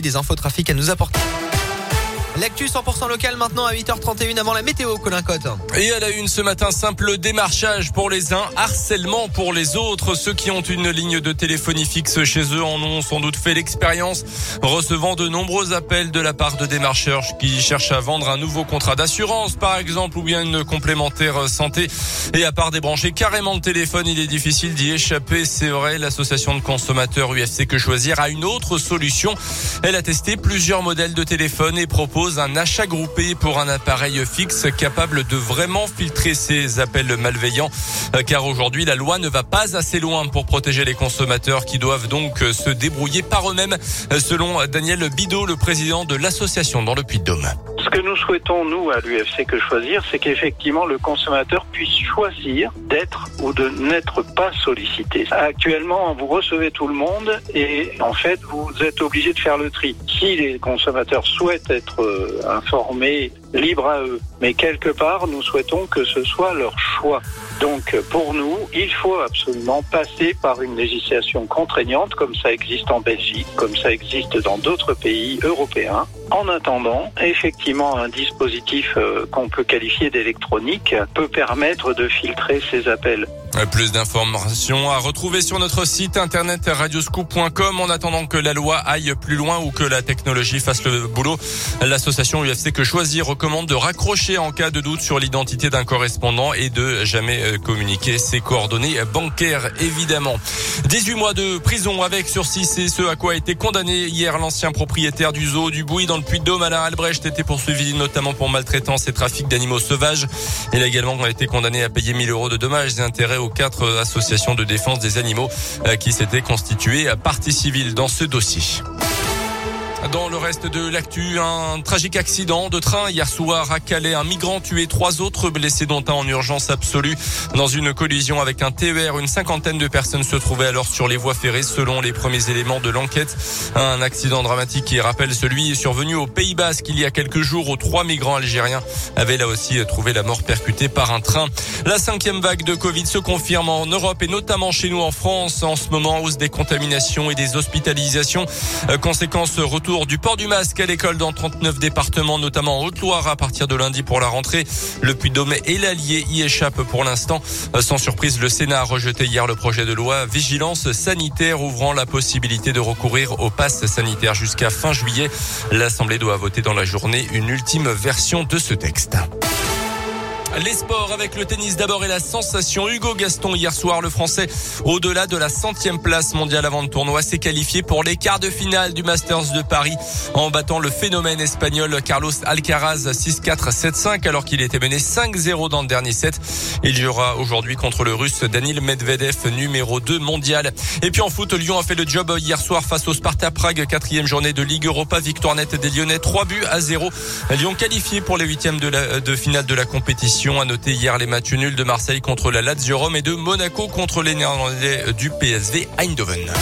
des infos trafic à nous apporter. L'actu 100% local maintenant à 8h31 avant la météo, Colin Cote. Et à la une ce matin, simple démarchage pour les uns, harcèlement pour les autres. Ceux qui ont une ligne de téléphonie fixe chez eux en ont sans doute fait l'expérience, recevant de nombreux appels de la part de démarcheurs qui cherchent à vendre un nouveau contrat d'assurance, par exemple, ou bien une complémentaire santé. Et à part débrancher carrément le téléphone, il est difficile d'y échapper. C'est vrai, l'association de consommateurs UFC Que Choisir a une autre solution. Elle a testé plusieurs modèles de téléphone et propose un achat groupé pour un appareil fixe capable de vraiment filtrer ces appels malveillants. Euh, car aujourd'hui, la loi ne va pas assez loin pour protéger les consommateurs qui doivent donc euh, se débrouiller par eux-mêmes, euh, selon Daniel Bidot, le président de l'association dans le Puy-de-Dôme. Que nous souhaitons, nous, à l'UFC Que Choisir, c'est qu'effectivement le consommateur puisse choisir d'être ou de n'être pas sollicité. Actuellement, vous recevez tout le monde et en fait, vous êtes obligé de faire le tri. Si les consommateurs souhaitent être euh, informés, libre à eux. Mais quelque part, nous souhaitons que ce soit leur choix. Donc pour nous, il faut absolument passer par une législation contraignante comme ça existe en Belgique, comme ça existe dans d'autres pays européens. En attendant, effectivement, un dispositif euh, qu'on peut qualifier d'électronique peut permettre de filtrer ces appels. Plus d'informations à retrouver sur notre site internet radioscoop.com en attendant que la loi aille plus loin ou que la technologie fasse le boulot. L'association UFC que choisir recommande de raccrocher en cas de doute sur l'identité d'un correspondant et de jamais euh, communiquer ses coordonnées bancaires évidemment. 18 mois de prison avec sursis c'est ce à quoi a été condamné hier l'ancien propriétaire du zoo du Bouy dans le Puy-de-Dôme Alain Albrecht était poursuivi notamment pour maltraitance et trafic d'animaux sauvages. Il a également été condamné à payer 1000 euros de dommages et intérêts aux quatre associations de défense des animaux euh, qui s'étaient constituées à partie civile dans ce dossier. Dans le reste de l'actu, un tragique accident de train hier soir à Calais. Un migrant tué, trois autres blessés dont un en urgence absolue dans une collision avec un TER. Une cinquantaine de personnes se trouvaient alors sur les voies ferrées selon les premiers éléments de l'enquête. Un accident dramatique qui rappelle celui survenu au Pays Basque il y a quelques jours où trois migrants algériens avaient là aussi trouvé la mort percutée par un train. La cinquième vague de Covid se confirme en Europe et notamment chez nous en France. En ce moment, hausse des contaminations et des hospitalisations. Euh, conséquence, retour du port du masque à l'école dans 39 départements, notamment en Haute-Loire à partir de lundi pour la rentrée. Le Puy-de-Dôme et l'Allier y échappent pour l'instant. Sans surprise, le Sénat a rejeté hier le projet de loi vigilance sanitaire ouvrant la possibilité de recourir au pass sanitaire jusqu'à fin juillet. L'Assemblée doit voter dans la journée une ultime version de ce texte. Les sports avec le tennis d'abord et la sensation. Hugo Gaston hier soir, le français, au-delà de la centième place mondiale avant le tournoi, s'est qualifié pour les quarts de finale du Masters de Paris en battant le phénomène espagnol Carlos Alcaraz 6-4, 7-5 alors qu'il était mené 5-0 dans le dernier set. Il jouera aujourd'hui contre le russe Danil Medvedev, numéro 2 mondial. Et puis en foot, Lyon a fait le job hier soir face au Sparta Prague, quatrième journée de Ligue Europa, victoire nette des Lyonnais, 3 buts à 0. Lyon qualifié pour les huitièmes de, de finale de la compétition a noté hier les matchs nuls de Marseille contre la Lazio Rome et de Monaco contre les Néerlandais du PSV Eindhoven.